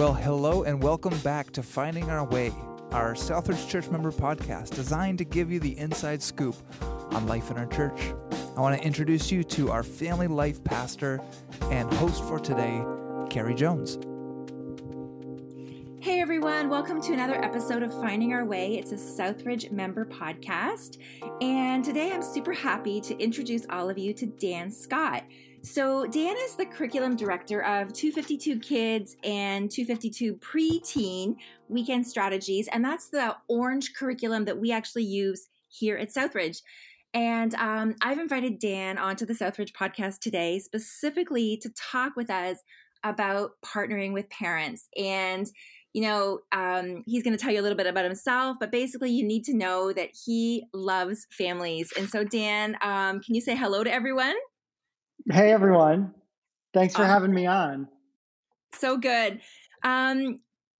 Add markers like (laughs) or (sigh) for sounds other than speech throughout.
Well, hello and welcome back to Finding Our Way, our Southridge Church member podcast designed to give you the inside scoop on life in our church. I want to introduce you to our family life pastor and host for today, Carrie Jones. Hey everyone, welcome to another episode of Finding Our Way. It's a Southridge member podcast. And today I'm super happy to introduce all of you to Dan Scott. So, Dan is the curriculum director of 252 Kids and 252 Preteen Weekend Strategies. And that's the orange curriculum that we actually use here at Southridge. And um, I've invited Dan onto the Southridge podcast today specifically to talk with us about partnering with parents. And you know, um, he's going to tell you a little bit about himself, but basically, you need to know that he loves families. And so, Dan, um, can you say hello to everyone? Hey, everyone. Thanks for having me on. So good. Um,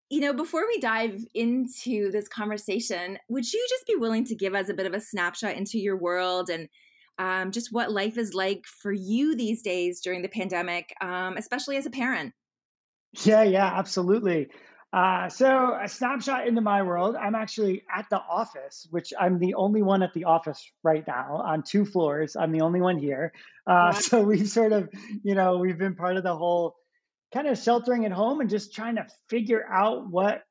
you know, before we dive into this conversation, would you just be willing to give us a bit of a snapshot into your world and um, just what life is like for you these days during the pandemic, um, especially as a parent? Yeah, yeah, absolutely. Uh, so, a snapshot into my world. I'm actually at the office, which I'm the only one at the office right now on two floors. I'm the only one here. Uh, (laughs) so, we've sort of, you know, we've been part of the whole kind of sheltering at home and just trying to figure out what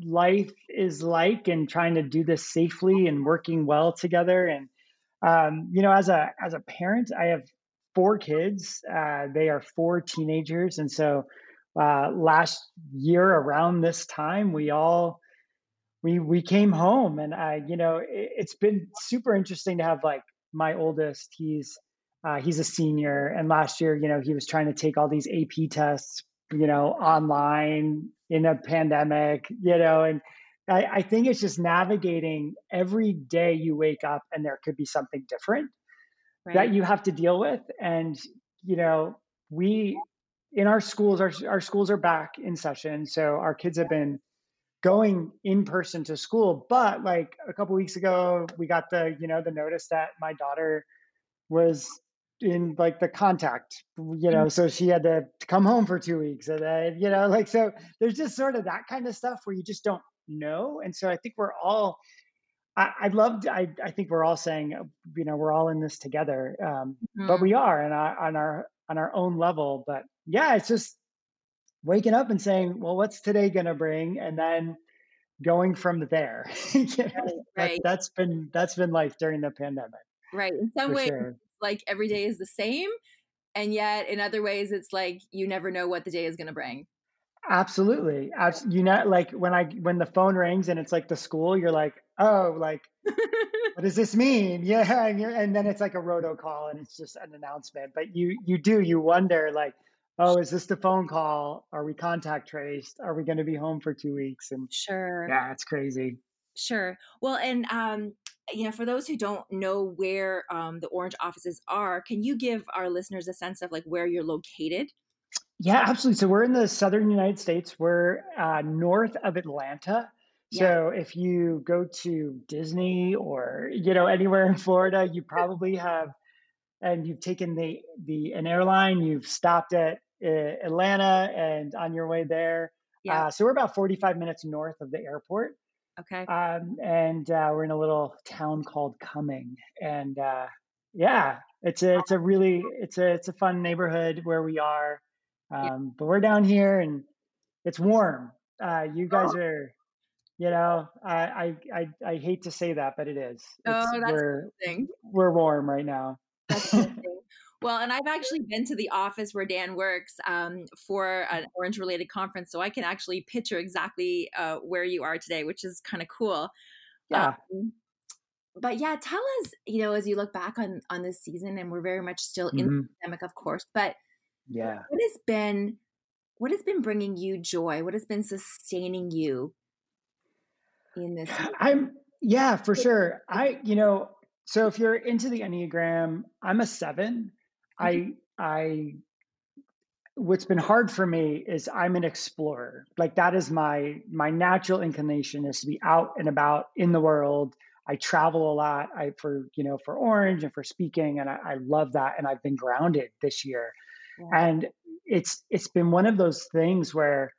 life is like and trying to do this safely and working well together. And, um, you know, as a as a parent, I have four kids. Uh, they are four teenagers, and so uh, last year around this time, we all we we came home, and I, you know, it, it's been super interesting to have like my oldest. He's uh, he's a senior, and last year, you know, he was trying to take all these AP tests, you know, online in a pandemic, you know, and I, I think it's just navigating every day you wake up, and there could be something different right. that you have to deal with, and you know, we in our schools, our, our schools are back in session. So our kids have been going in person to school. But like a couple weeks ago, we got the, you know, the notice that my daughter was in like the contact, you know, so she had to come home for two weeks. And then, you know, like, so there's just sort of that kind of stuff where you just don't know. And so I think we're all, I, I loved, I, I think we're all saying, you know, we're all in this together. Um, mm-hmm. But we are and on our, on our own level. But yeah, it's just waking up and saying, well, what's today going to bring? And then going from there. (laughs) you know, right, right. That, has been, that's been life during the pandemic. Right. In some ways, sure. like every day is the same. And yet in other ways, it's like you never know what the day is going to bring. Absolutely. You know, like when I when the phone rings and it's like the school, you're like, oh, like, (laughs) what does this mean? (laughs) Yeah, and, and then it's like a roto call and it's just an announcement. But you you do you wonder like, oh, is this the phone call? Are we contact traced? Are we going to be home for two weeks? And sure, yeah, it's crazy. Sure. Well, and um, you know, for those who don't know where um, the Orange offices are, can you give our listeners a sense of like where you're located? Yeah, absolutely. So we're in the southern United States. We're uh, north of Atlanta. So yeah. if you go to Disney or you know anywhere in Florida, you probably have, and you've taken the the an airline. You've stopped at Atlanta and on your way there. Yeah. Uh, so we're about 45 minutes north of the airport. Okay. Um, and uh, we're in a little town called Cumming, and uh, yeah, it's a it's a really it's a it's a fun neighborhood where we are. Um, yeah. But we're down here, and it's warm. Uh, you guys oh. are, you know, I, I I I hate to say that, but it is. It's, oh, that's we're. We're warm right now. (laughs) Well, and I've actually been to the office where Dan works um, for an Orange related conference, so I can actually picture exactly uh, where you are today, which is kind of cool. Yeah. Um, but yeah, tell us, you know, as you look back on on this season, and we're very much still in mm-hmm. the pandemic, of course, but yeah, what has been what has been bringing you joy? What has been sustaining you in this? (sighs) I'm yeah, for sure. I you know, so if you're into the Enneagram, I'm a seven. Mm-hmm. I I what's been hard for me is I'm an explorer. Like that is my my natural inclination is to be out and about in the world. I travel a lot. I for you know for Orange and for speaking, and I, I love that. And I've been grounded this year, yeah. and it's it's been one of those things where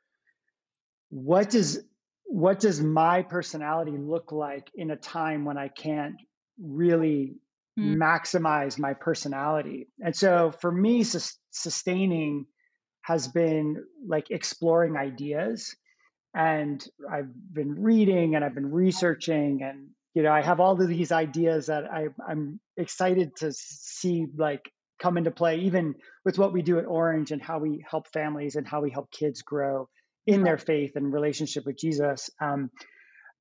what does what does my personality look like in a time when I can't really mm. maximize my personality? And so for me, sus- sustaining has been like exploring ideas. And I've been reading and I've been researching and you know, I have all of these ideas that I, I'm excited to see like come into play, even with what we do at Orange and how we help families and how we help kids grow in their faith and relationship with Jesus. Um,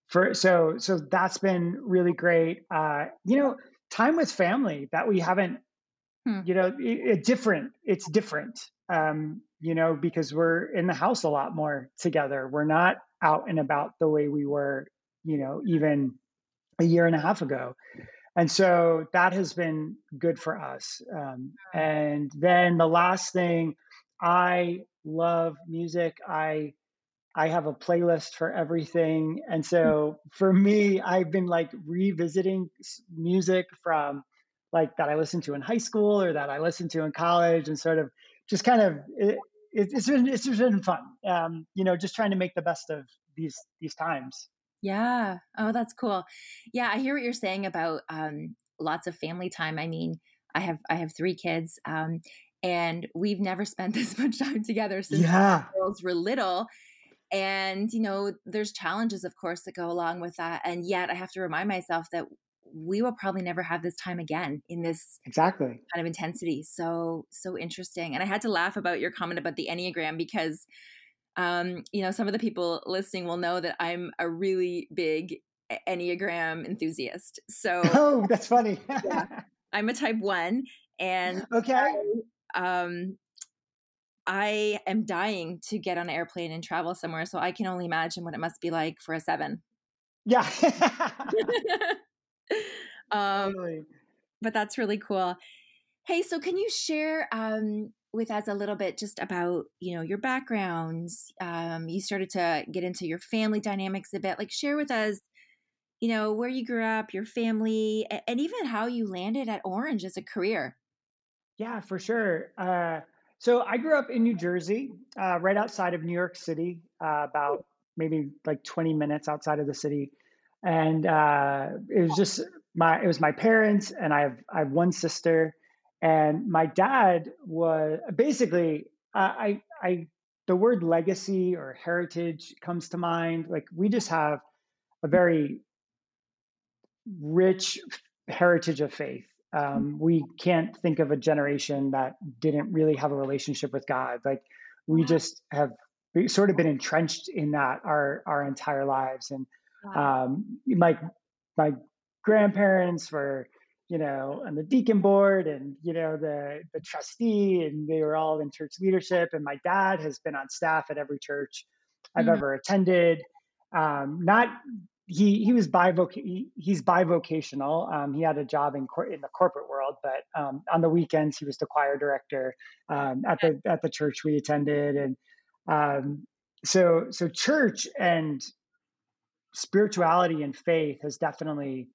for so so that's been really great. Uh, you know, time with family that we haven't. Hmm. You know, it, it different. It's different. Um, you know, because we're in the house a lot more together. We're not out and about the way we were. You know, even a year and a half ago. And so that has been good for us. Um, and then the last thing, I love music. I I have a playlist for everything. And so for me, I've been like revisiting music from like that I listened to in high school or that I listened to in college and sort of just kind of it, it's been it's been fun. Um, you know, just trying to make the best of these these times. Yeah. Oh, that's cool. Yeah, I hear what you're saying about um, lots of family time. I mean, I have I have three kids, um, and we've never spent (laughs) this much time together since yeah. girls were little and you know there's challenges of course that go along with that and yet i have to remind myself that we will probably never have this time again in this exactly. kind of intensity so so interesting and i had to laugh about your comment about the enneagram because um you know some of the people listening will know that i'm a really big enneagram enthusiast so oh that's funny. (laughs) Yeah, i'm a type one and (laughs) okay. I, um I am dying to get on an airplane and travel somewhere. So I can only imagine what it must be like for a seven. Yeah. (laughs) um, totally. But that's really cool. Hey, so can you share um, with us a little bit just about you know your backgrounds? Um, you started to get into your family dynamics a bit. Like share with us, you know, where you grew up, your family, and even how you landed at Orange as a career. Yeah, for sure. Uh, so I grew up in New Jersey, uh, right outside of New York City, uh, about maybe like 20 minutes outside of the city, and uh, it was just my it was my parents and I have I have one sister, and my dad was basically I I the word legacy or heritage comes to mind. Like we just have a very rich heritage of faith um, we can't think of a generation that didn't really have a relationship with God. Like we just have sort of been entrenched in that our our entire lives. And um, my my grandparents were, you know, on the deacon board and you know the the trustee, and they were all in church leadership. And my dad has been on staff at every church I've mm-hmm. ever attended. Um, not he he was bivoc he, he's bivocational. Um, he had a job in cor- in the corporate world, but um, on the weekends he was the choir director um, at the at the church we attended, and um, so so church and spirituality and faith has definitely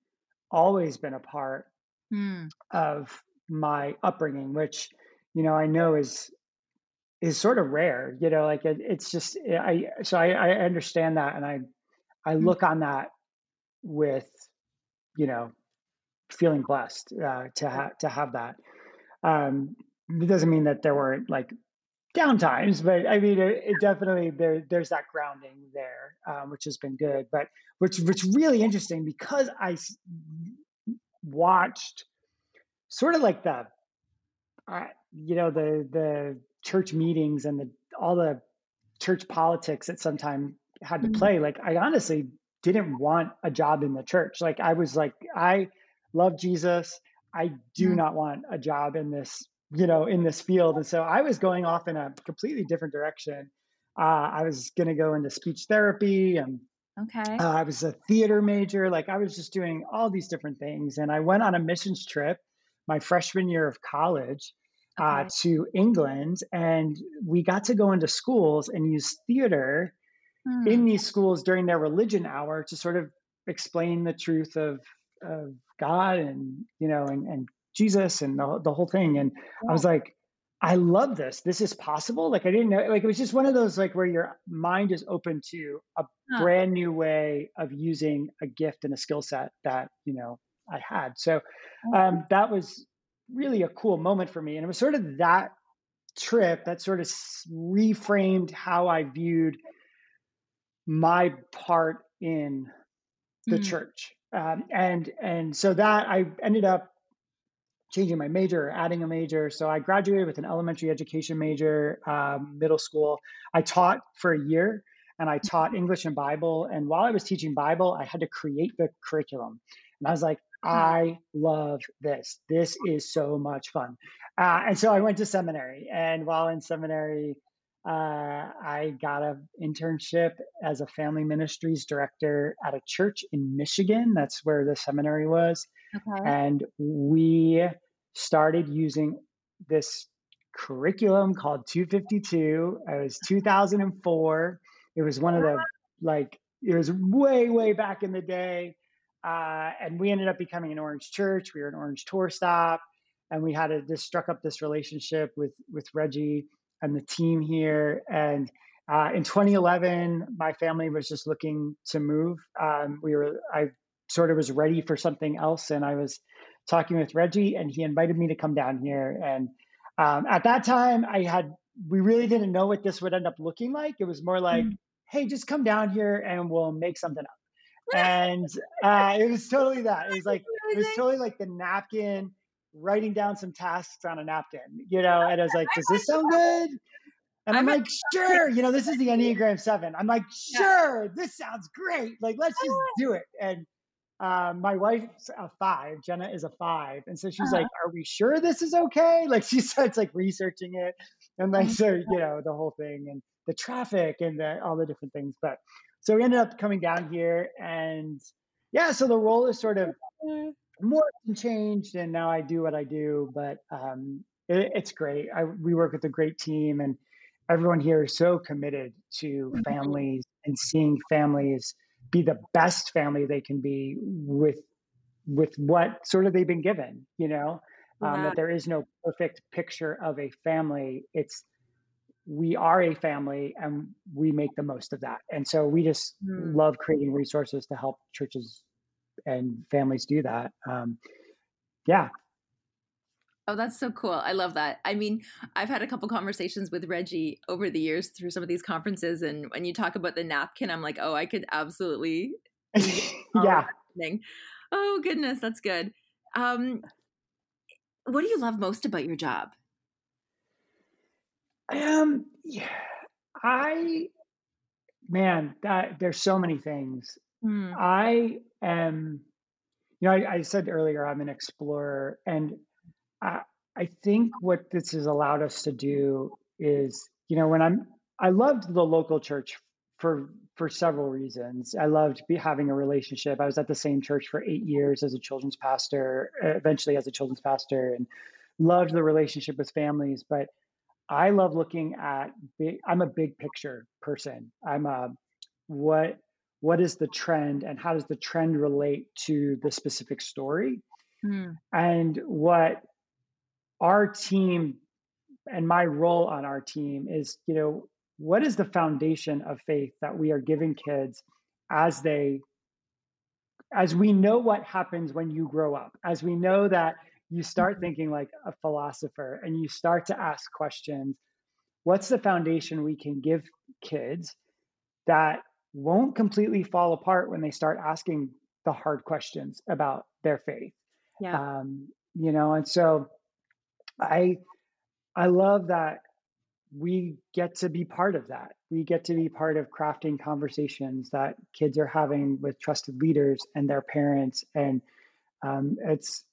always been a part hmm. of my upbringing, which you know I know is is sort of rare. You know, like it, it's just I so I, I understand that, and I I mm. look on that with, you know, feeling blessed uh, to have to have that. Um, it doesn't mean that there weren't like down times, but I mean, it, it definitely there there's that grounding there, um, which has been good. But which which really interesting because I watched sort of like the, uh, you know, the the church meetings and the all the church politics that sometimes had to mm-hmm. play. Like I honestly didn't want a job in the church. Like I was like, I love Jesus. I do mm-hmm. not want a job in this, you know, in this field. And so I was going off in a completely different direction. Uh, I was going to go into speech therapy and okay. Uh, I was a theater major. Like I was just doing all these different things. And I went on a missions trip my freshman year of college uh, to England. And we got to go into schools and use theater hmm. in these schools during their religion hour to sort of explain the truth of, of God and, you know, and, and Jesus and the, the whole thing. And I was like, I love this. This is possible. Like I didn't know. Like it was just one of those like where your mind is open to a huh. brand new way of using a gift and a skill set that you know I had. So oh. um, that was really a cool moment for me, and it was sort of that trip that sort of reframed how I viewed my part in the mm-hmm. church. Um, and and so that I ended up changing my major adding a major. So I graduated with an elementary education major, um, middle school. I taught for a year and I taught mm-hmm. English and Bible. And while I was teaching Bible, I had to create the curriculum. And I was like. I love this. This is so much fun. Uh, and so I went to seminary. And while in seminary, uh, I got an internship as a family ministries director at a church in Michigan. That's where the seminary was. Okay. And we started using this curriculum called 252. It was 2004. It was one of the like it was way way back in the day, uh, and we ended up becoming an Orange Church. We were an Orange tour stop, and we had a, this struck up this relationship with with Reggie and the team here. And uh, in 2011, my family was just looking to move. Um, we were I sort of was ready for something else, and I was talking with Reggie, and he invited me to come down here. And um, at that time, I had we really didn't know what this would end up looking like. It was more like, mm. hey, just come down here and we'll make something up. (laughs) and uh, it was totally that. It was like it was totally like the napkin, writing down some tasks on a napkin, you know. And I was like, does this sound good? And I'm like, sure, you know, this is the (laughs) Enneagram Seven. I'm like, sure, this sounds great. Like, let's just do it. And uh, my wife's a five, Jenna is a five. And so she's uh-huh. like, Are we sure this is okay? (laughs) Like she starts like researching it and like so, you know, the whole thing and the traffic and the, all the different things. But so we ended up coming down here and yeah, so the role is sort of more changed and now I do what I do, but um, it, it's great. I, we work with a great team and everyone here is so committed to mm-hmm. families and seeing families be the best family they can be with with what sort of they've been given you know um, that there is no perfect picture of a family it's we are a family and we make the most of that and so we just mm. love creating resources to help churches and families do that um, yeah Oh, that's so cool. I love that. I mean, I've had a couple conversations with Reggie over the years through some of these conferences. And when you talk about the napkin, I'm like, oh, I could absolutely. (laughs) yeah. Oh, goodness. That's good. Um, what do you love most about your job? Um, yeah, I, man, that there's so many things. Mm. I am, you know, I, I said earlier, I'm an explorer and I, I think what this has allowed us to do is, you know, when I'm, I loved the local church for for several reasons. I loved be, having a relationship. I was at the same church for eight years as a children's pastor, eventually as a children's pastor, and loved the relationship with families. But I love looking at. Big, I'm a big picture person. I'm a what what is the trend and how does the trend relate to the specific story? Mm. And what our team and my role on our team is, you know, what is the foundation of faith that we are giving kids as they as we know what happens when you grow up, as we know that you start mm-hmm. thinking like a philosopher and you start to ask questions, what's the foundation we can give kids that won't completely fall apart when they start asking the hard questions about their faith? Yeah. Um, you know, and so I I love that we get to be part of that. We get to be part of crafting conversations that kids are having with trusted leaders and their parents, and um, it's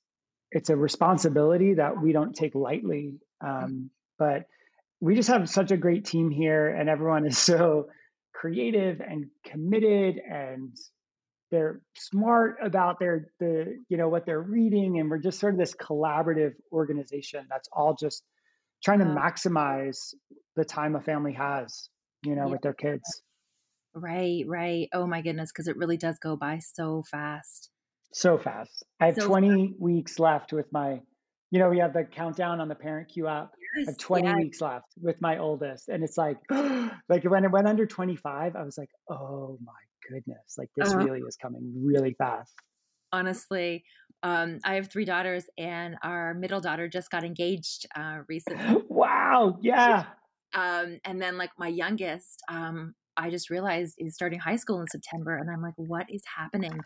it's a responsibility that we don't take lightly. Um, but we just have such a great team here, and everyone is (laughs) so creative and committed and they're smart about their the you know what they're reading and we're just sort of this collaborative organization that's all just trying to maximize the time a family has you know yeah. with their kids. Right right. Oh my goodness because it really does go by so fast. So fast. I have so 20 fast. weeks left with my you know we have the countdown on the parent cue app I have 20 yeah. weeks left with my oldest. And it's like, (gasps) like when it went under 25, I was like, oh my goodness, like this Uh, really is coming really fast. honestly, um, I have three daughters, and our middle daughter just got engaged uh, recently. (gasps) Wow. Yeah. Um, and then, like my youngest, um, I just realized is starting high school in September, and I'm like, what is happening?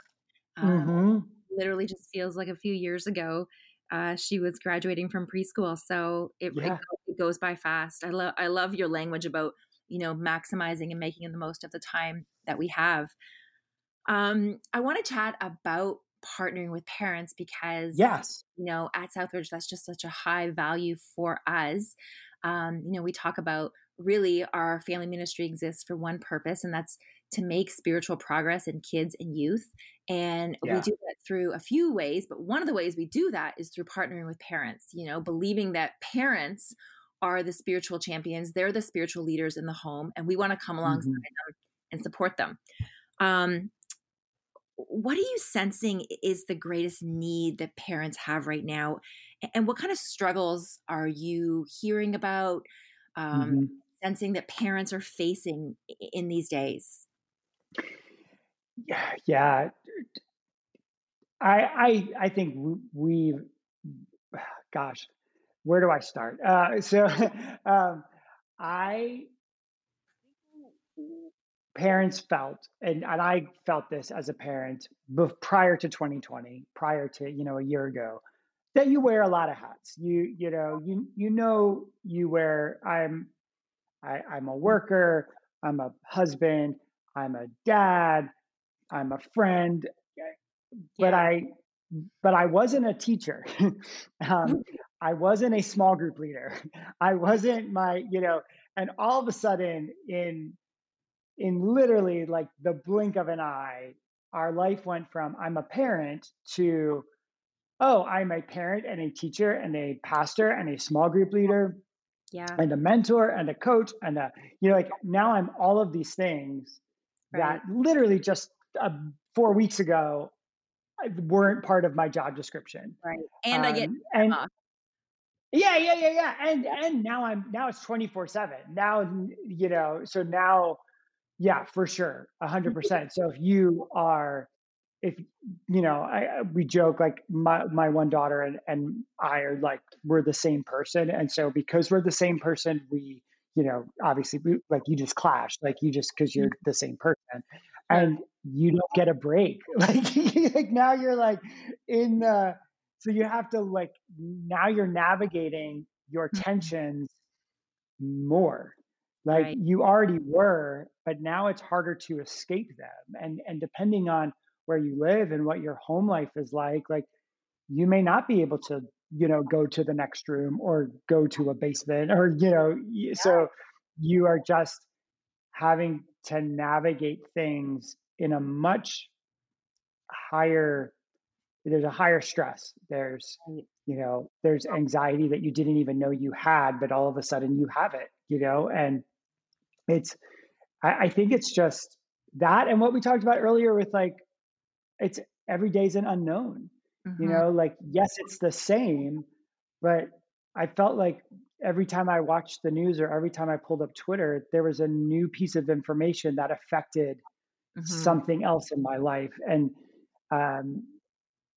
Um, hmm literally just feels like a few years ago. Uh, she was graduating from preschool, so it, it, Yeah. go- it goes by fast. I love I love your language about you know maximizing and making the most of the time that we have. Um, I want to chat about partnering with parents because Yes. you know at Southridge that's just such a high value for us. Um, you know, we talk about really our family ministry exists for one purpose, and that's to make spiritual progress in kids and youth. And we do that through a few ways, but one of the ways we do that is through partnering with parents, you know, believing that parents are the spiritual champions, they're the spiritual leaders in the home, and we want to come alongside hmm them and support them. Um, what are you sensing is the greatest need that parents have right now? And what kind of struggles are you hearing about, um, hmm sensing that parents are facing in these days? Yeah. I, I, I think w- we've, gosh, where do I start? Uh, (laughs) so, um, I, parents felt, and, and I felt this as a parent prior to 2020, prior to, you know, a year ago, that you wear a lot of hats. You, you know, you, you know, you wear, I'm, I, I'm a worker, I'm a husband, I'm a dad, I'm a friend, but Yeah. I, but I wasn't a teacher. (laughs) um, I wasn't a small group leader. (laughs) I wasn't my, you know, and all of a sudden in in literally like the blink of an eye, our life went from I'm a parent to oh, I'm a parent and a teacher and a pastor and a small group leader Yeah. and a mentor and a coach and a you know like now I'm all of these things Right. that literally just uh, 4 weeks ago weren't part of my job description. Right. And I get Um, and off. yeah, yeah, yeah, yeah. And and now I'm now it's 24/7. Now you know, so now yeah, for sure. 100%. (laughs) So if you are if you know, I- we joke like my my one daughter and and I are like we're the same person and so because we're the same person, we you know, obviously like you just clash, like you just cuz you're the same person and you don't get a break. (laughs) Like like now you're like in the so you have to like now you're navigating your Mhm. tensions more like Right. you already were but now it's harder to escape them and and depending on where you live and what your home life is like like you may not be able to you know go to the next room or go to a basement or you know y- so you are just having to navigate things in a much higher there's a higher stress. There's you know there's anxiety that you didn't even know you had but all of a sudden you have it you know and it's i, I think it's just that and what we talked about earlier with like it's every day's an unknown you Mhm. know like yes it's the same but i felt like every time i watched the news or every time i pulled up twitter there was a new piece of information that affected Mhm. something else in my life and um,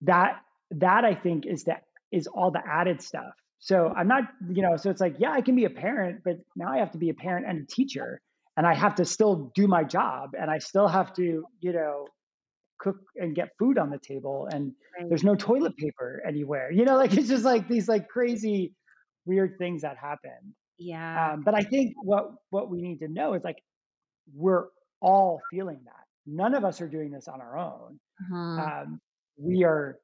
that that i think is that is all the added stuff so i'm not you know so it's like yeah i can be a parent but now i have to be a parent and a teacher and i have to still do my job and i still have to you know cook and get food on the table and Right. there's no toilet paper anywhere you know like it's just like these like crazy weird things that happen Yeah. um, but i think what what we need to know is like we're all feeling that none of us are doing this on our own Mhm. um, we are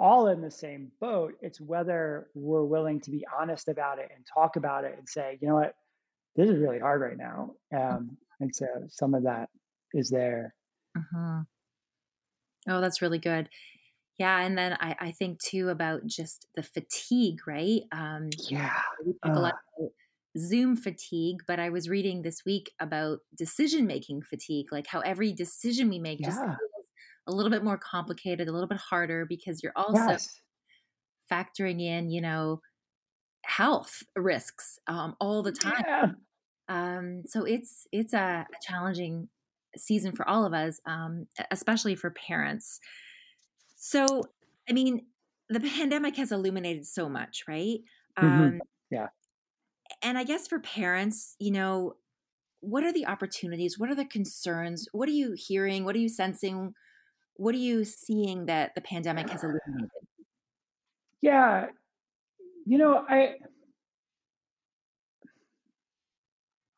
all in the same boat it's whether we're willing to be honest about it and talk about it and say you know what this is really hard right now um, and so some of that is there Mhm. Oh, that's really good. Yeah, and then I, I think too about just the fatigue, right? Um, yeah we talk a uh, lot about Zoom fatigue, but I was reading this week about decision making fatigue, like how every decision we make just yeah feels a little bit more complicated, a little bit harder because you're also yes factoring in, you know, health risks um, all the time. Yeah. Um, so it's it's a, a, challenging season for all of us, um, especially for parents. So, I mean, the pandemic has illuminated so much, right? Mm-hmm. Um, yeah. And I guess for parents, you know, what are the opportunities? What are the concerns? What are you hearing? What are you sensing? What are you seeing that the pandemic has illuminated? Yeah, you know, I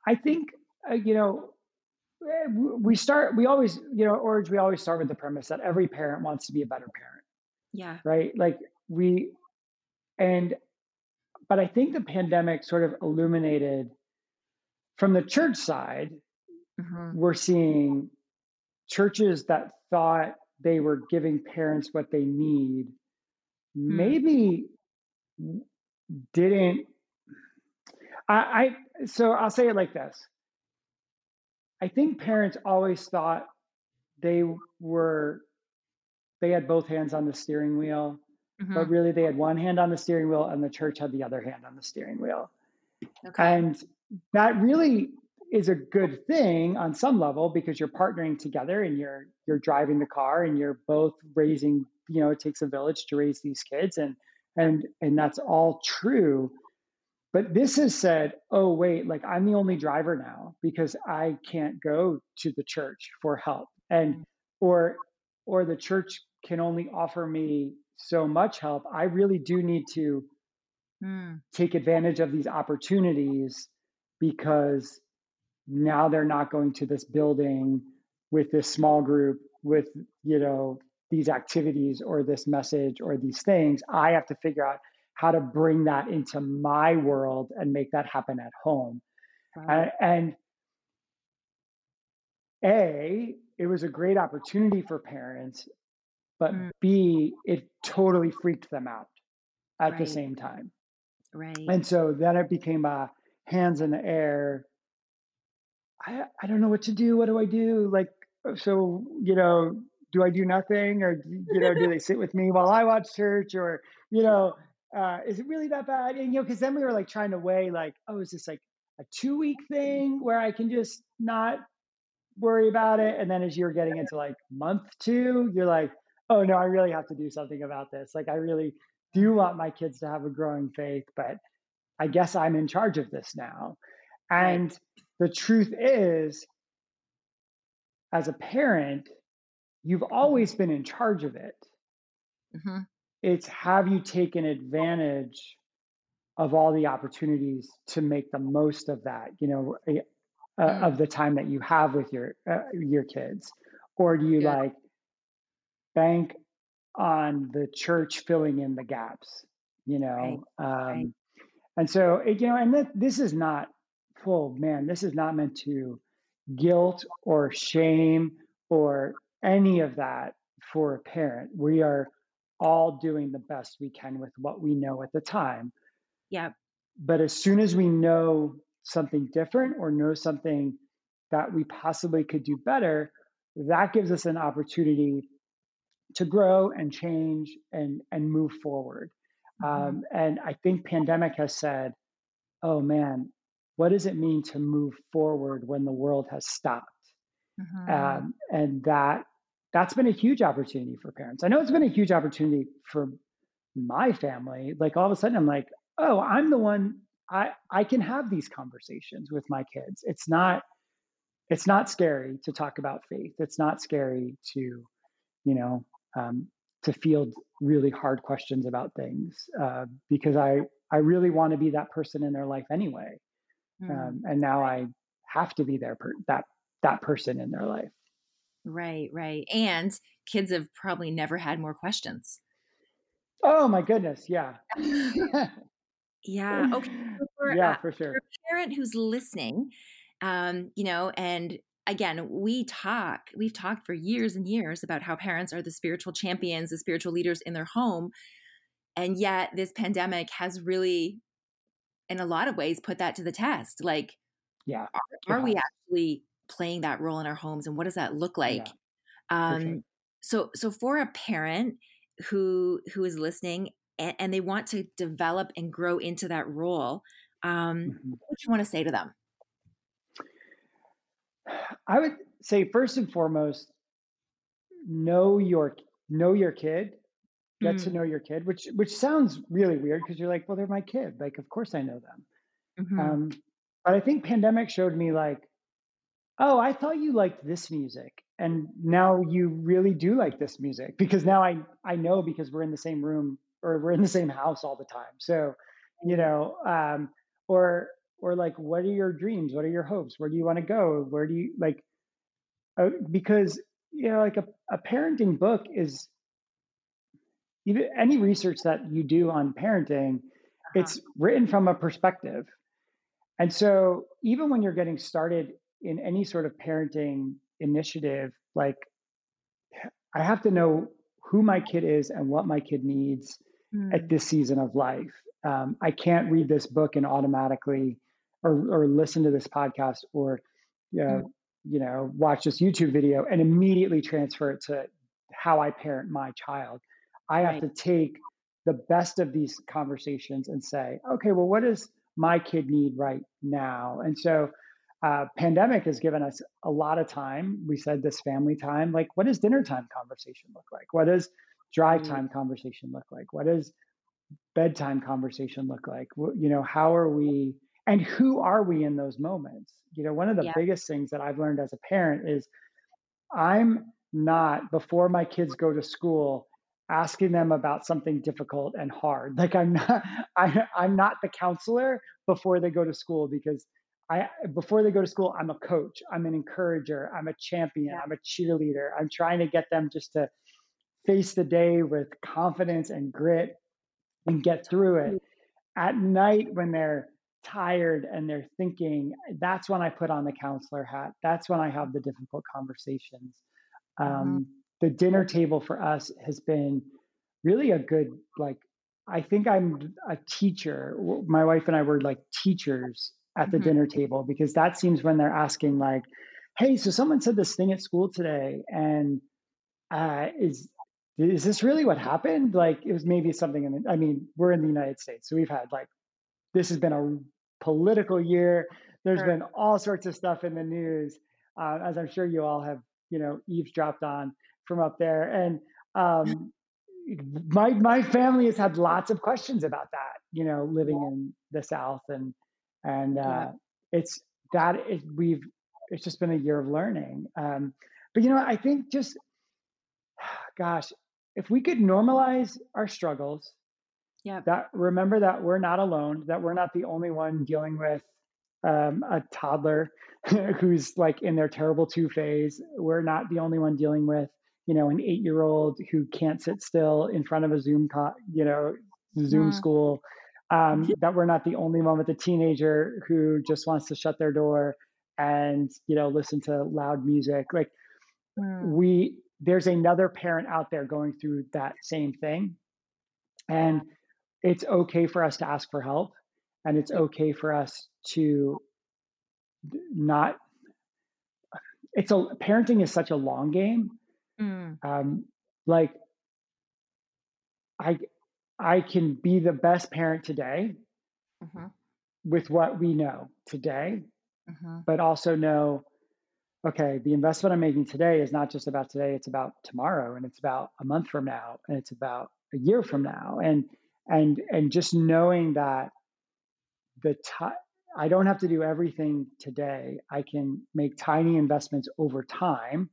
I think uh, you know we start we always you know Orange we always start with the premise that every parent wants to be a better parent. Yeah. Right? Like we and but I think the pandemic sort of illuminated from the church side, mm-hmm. we're seeing churches that thought they were giving parents what they need, mm-hmm. maybe didn't. I, I so I'll say it like this. I think parents always thought they were they had both hands on the steering wheel, mm-hmm. but really they had one hand on the steering wheel and the church had the other hand on the steering wheel. Okay. And that really is a good thing on some level because you're partnering together and you're you're driving the car and you're both raising you know it takes a village to raise these kids and and and that's all true but this has said oh wait like i'm the only driver now because i can't go to the church for help. And or or the church can only offer me so much help i really do need to mm. take advantage of these opportunities because now they're not going to this building with this small group with you know these activities or this message or these things. I have to figure out how to bring that into my world and make that happen at home right. and, and a it was a great opportunity for parents but mm. b it totally freaked them out at right. the same time right and so then it became a hands in the air. I I don't know what to do. What do I do? Like so, you know, do I do nothing or you know, do they (laughs) sit with me while I watch church or you know, uh, is it really that bad? And you know, because then we were like trying to weigh like, oh, is this like a two week thing where I can just not worry about it? And then as you're getting into like month two, you're like, oh no, I really have to do something about this. Like I really do want my kids to have a growing faith, but I guess I'm in charge of this now. And right. the truth is, as a parent, you've always been in charge of it. Mm-hmm. It's have you taken advantage of all the opportunities to make the most of that, you know, uh, mm. of the time that you have with your uh, your kids, or do you yeah. like bank on the church filling in the gaps? You know, right. Um, right. And so, it, you know, and that, this is not, oh man, this is not meant to guilt or shame or any of that for a parent. We are all doing the best we can with what we know at the time. Yeah. But as soon as we know something different or know something that we possibly could do better, that gives us an opportunity to grow and change and and move forward. Mm-hmm. Um, and I think pandemic has said, oh man, what does it mean to move forward when the world has stopped? Mm-hmm. Um, and that that's been a huge opportunity for parents. I know it's been a huge opportunity for my family. Like all of a sudden, I'm like, oh, I'm the one. I I can have these conversations with my kids. It's not it's not scary to talk about faith. It's not scary to, you know, um, to field really hard questions about things uh, because I I really want to be that person in their life anyway, mm. um, and now I have to be there per- that that person in their life. Right, right, and kids have probably never had more questions. Oh my goodness, yeah. (laughs) yeah. (laughs) Okay. For, yeah, uh, for sure. For a parent who's listening, um, you know, and again, we talk, we've talked for years and years about how parents are the spiritual champions, the spiritual leaders in their home. And yet, this pandemic has really, in a lot of ways, put that to the test. Like, yeah, are, are we actually playing that role in our homes, and what does that look like? Yeah, um, sure. So, so for a parent who who is listening, and, and they want to develop and grow into that role, um, mm-hmm. what would you want to say to them? I would say first and foremost, know your know your kid, get mm. to know your kid, which which sounds really weird because you're like, well, they're my kid. Like, of course I know them. Mm-hmm. Um, but I think pandemic showed me like, oh, I thought you liked this music, and now you really do like this music because now I I know because we're in the same room or we're in the same house all the time. So, you know, um, or or like, what are your dreams? What are your hopes? Where do you want to go? Where do you like? Uh, because you know, like a, a parenting book is even any research that you do on parenting, uh-huh. it's written from a perspective. And so even when you're getting started in any sort of parenting initiative, like I have to know who my kid is and what my kid needs mm. at this season of life. Um, I can't read this book and automatically or, or listen to this podcast or uh, mm. you know watch this YouTube video and immediately transfer it to how I parent my child. I right. have to take the best of these conversations and say, okay, well, what does my kid need right now? And so, uh, pandemic has given us a lot of time. We said this family time. Like, what does dinner time conversation look like? What does drive mm. time conversation look like? What does bedtime conversation look like? You know, how are we and who are we in those moments? You know, one of the yeah. biggest things that I've learned as a parent is I'm not before my kids go to school asking them about something difficult and hard. Like I'm not (laughs) I I'm not the counselor before they go to school because I before they go to school I'm a coach, I'm an encourager, I'm a champion, yeah. I'm a cheerleader. I'm trying to get them just to face the day with confidence and grit and get through it. At night when they're tired and they're thinking, that's when I put on the counselor hat. That's when I have the difficult conversations. Um, mm-hmm. The dinner table for us has been really a good, like, I think I'm a teacher. My wife and I were like teachers at the mm-hmm. dinner table because that seems when they're asking, like, hey, so someone said this thing at school today, and uh, is is this really what happened? Like, it was maybe something in the, I mean, we're in the United States, so we've had like this has been a political year. There's sure. been all sorts of stuff in the news, uh, as I'm sure you all have, you know, eavesdropped on from up there. And um, my my family has had lots of questions about that. You know, living in the South, and and uh, yeah. it's that it, we've it's just been a year of learning. Um, but you know, I think just, (sighs) gosh, if we could normalize our struggles yeah. That remember that we're not alone, that we're not the only one dealing with um, a toddler (laughs) who's like in their terrible two phase. We're not the only one dealing with, you know, an eight year old who can't sit still in front of a Zoom, co- you know, Zoom yeah. school. Um, that we're not the only one with a teenager who just wants to shut their door and, you know, listen to loud music. Like mm. we, there's another parent out there going through that same thing. And it's okay for us to ask for help and it's okay for us to not it's a parenting is such a long game mm. um, like i i can be the best parent today mm-hmm. with what we know today mm-hmm. but also know okay the investment i'm making today is not just about today it's about tomorrow and it's about a month from now and it's about a year from now and and and just knowing that the time I don't have to do everything today. I can make tiny investments over time,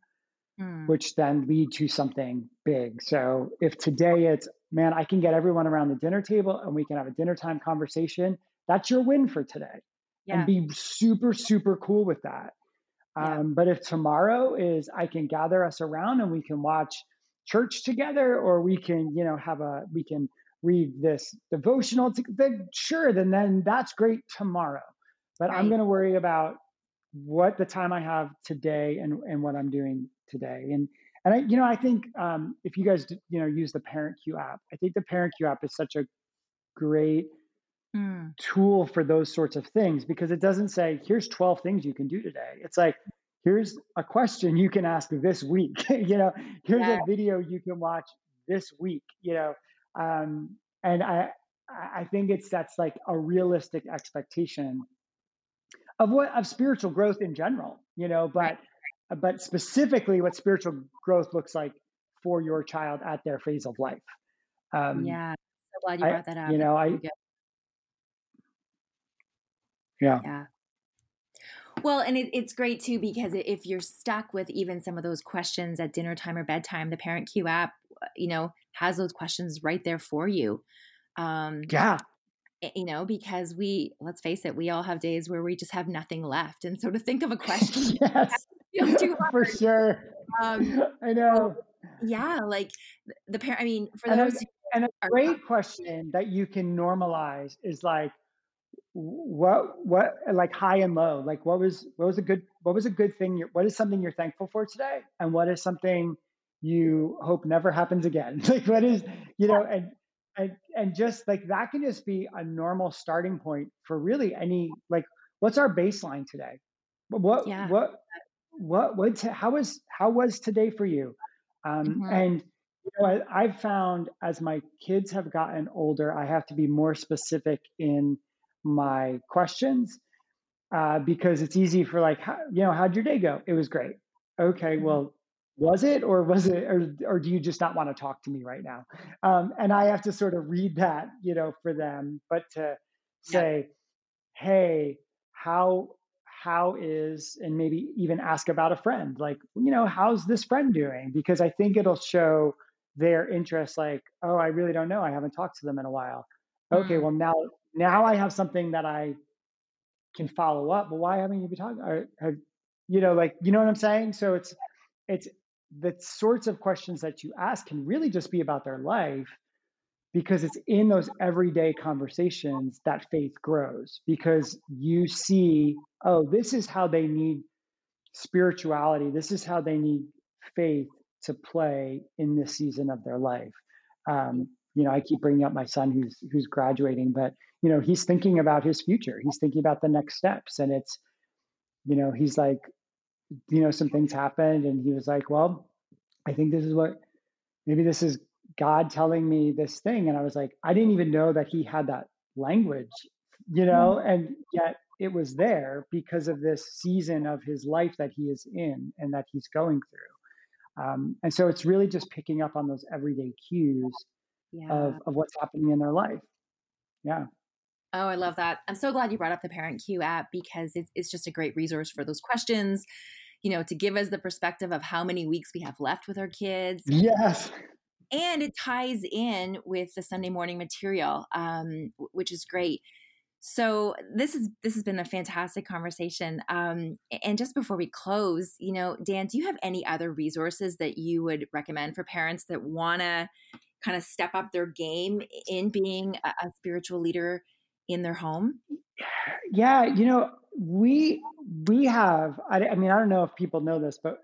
mm. which then lead to something big. So if today it's, man, I can get everyone around the dinner table and we can have a dinner time conversation, that's your win for today. Yeah. And be super, super cool with that. Yeah. Um, but if tomorrow is I can gather us around and we can watch church together, or we can, you know, have a, we can read this devotional, to, then sure, then then that's great tomorrow. But right. I'm going to worry about what the time I have today and and what I'm doing today. And and I, you know, I think um, if you guys you know use the Parent Cue app, I think the Parent Cue app is such a great mm. tool for those sorts of things because it doesn't say here's 12 things you can do today. It's like here's a question you can ask this week. (laughs) you know, here's yeah. a video you can watch this week. You know, um, and I I think it sets like a realistic expectation of what of spiritual growth in general, you know, but but specifically what spiritual growth looks like for your child at their phase of life. Um, yeah, so glad you brought I, that up. You know, I yeah. Yeah. Well, and it, it's great too because if you're stuck with even some of those questions at dinner time or bedtime, the Parent Cue app, uh, you know, has those questions right there for you. Um, yeah. You know, because we, let's face it, we all have days where we just have nothing left. And so to think of a (laughs) question, yes, (laughs) for sure. Um, (laughs) I know. Yeah. Like the parent, I mean, for and those. A, and a great question that you can normalize is like, what what like high and low like what was what was a good what was a good thing what is something you're thankful for today and what is something you hope never happens again (laughs) like what is you know and and and just like that can just be a normal starting point for really any like what's our baseline today what yeah. what what what how was how was today for you um mm-hmm. and you know I, i've found as my kids have gotten older i have to be more specific in my questions uh, because it's easy for like, how, you know, how'd your day go? It was great. Okay, mm-hmm. well, was it or was it or, or do you just not want to talk to me right now um, and i have to sort of read that you know for them but to say yeah. hey how how is and maybe even ask about a friend like you know how's this friend doing because i think it'll show their interest like oh i really don't know i haven't talked to them in a while okay mm. well now now I have something that I can follow up. But why haven't you been talking? Or have, you know, like you know what I'm saying? So it's it's the sorts of questions that you ask can really just be about their life because it's in those everyday conversations that faith grows because you see oh this is how they need spirituality. This is how they need faith to play in this season of their life. Um, you know i keep bringing up my son who's who's graduating but you know he's thinking about his future. He's thinking about the next steps. And it's you know he's like you know some things happened and he was like well i think this is what maybe this is god telling me this thing and i was like i didn't even know that he had that language you know mm-hmm. and yet it was there because of this season of his life that he is in and that he's going through um, and so it's really just picking up on those everyday cues yeah. of, of what's happening in their life yeah Oh, I love that. I'm so glad you brought up the Parent Cue app because it's, it's just a great resource for those questions, you know, to give us the perspective of how many weeks we have left with our kids. Yes. And it ties in with the Sunday morning material, um, which is great. So this is this has been a fantastic conversation. Um, and just before we close, you know, Dan, do you have any other resources that you would recommend for parents that want to kind of step up their game in being a, a spiritual leader in their home? Yeah, you know, we we have. I, I mean, I don't know if people know this, but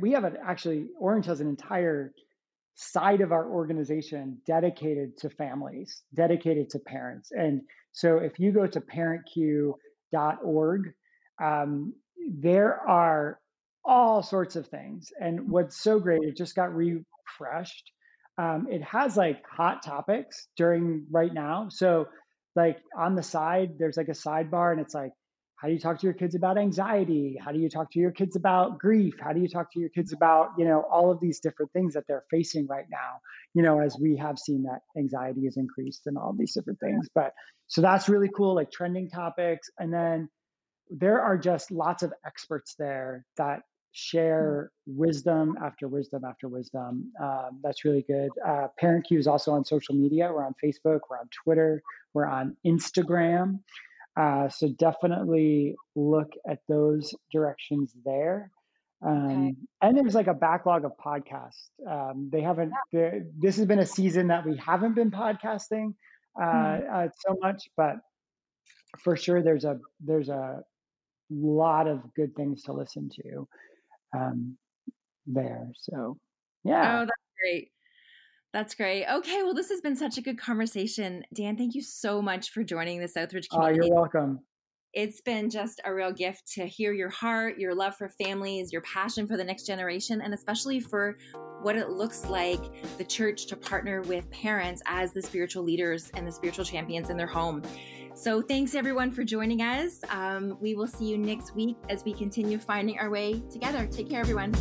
we have an actually Orange has an entire side of our organization dedicated to families, dedicated to parents. And so if you go to parentcue.org, um, there are all sorts of things. And what's so great, it just got refreshed. Um, it has like hot topics during right now. So like on the side, there's like a sidebar and it's like, how do you talk to your kids about anxiety? How do you talk to your kids about grief? How do you talk to your kids about, you know, all of these different things that they're facing right now, you know, as we have seen that anxiety is increased and all these different things. But so that's really cool, like trending topics. And then there are just lots of experts there that share wisdom after wisdom after wisdom. Um, that's really good. Uh, Parent Cue is also on social media. We're on Facebook, we're on Twitter, we're on Instagram. Uh, so definitely look at those directions there. Um, okay. And there's like a backlog of podcasts. Um, they haven't. This has been a season that we haven't been podcasting uh, mm-hmm. uh, so much, but for sure there's a there's a lot of good things to listen to um, there. So, yeah. Oh, that's great. That's great. Okay, well, this has been such a good conversation, Dan. Thank you so much for joining the Southridge community. Oh, you're welcome. It's been just a real gift to hear your heart, your love for families, your passion for the next generation, and especially for what it looks like the church to partner with parents as the spiritual leaders and the spiritual champions in their home. So, thanks everyone for joining us. Um, we will see you next week as we continue finding our way together. Take care, everyone.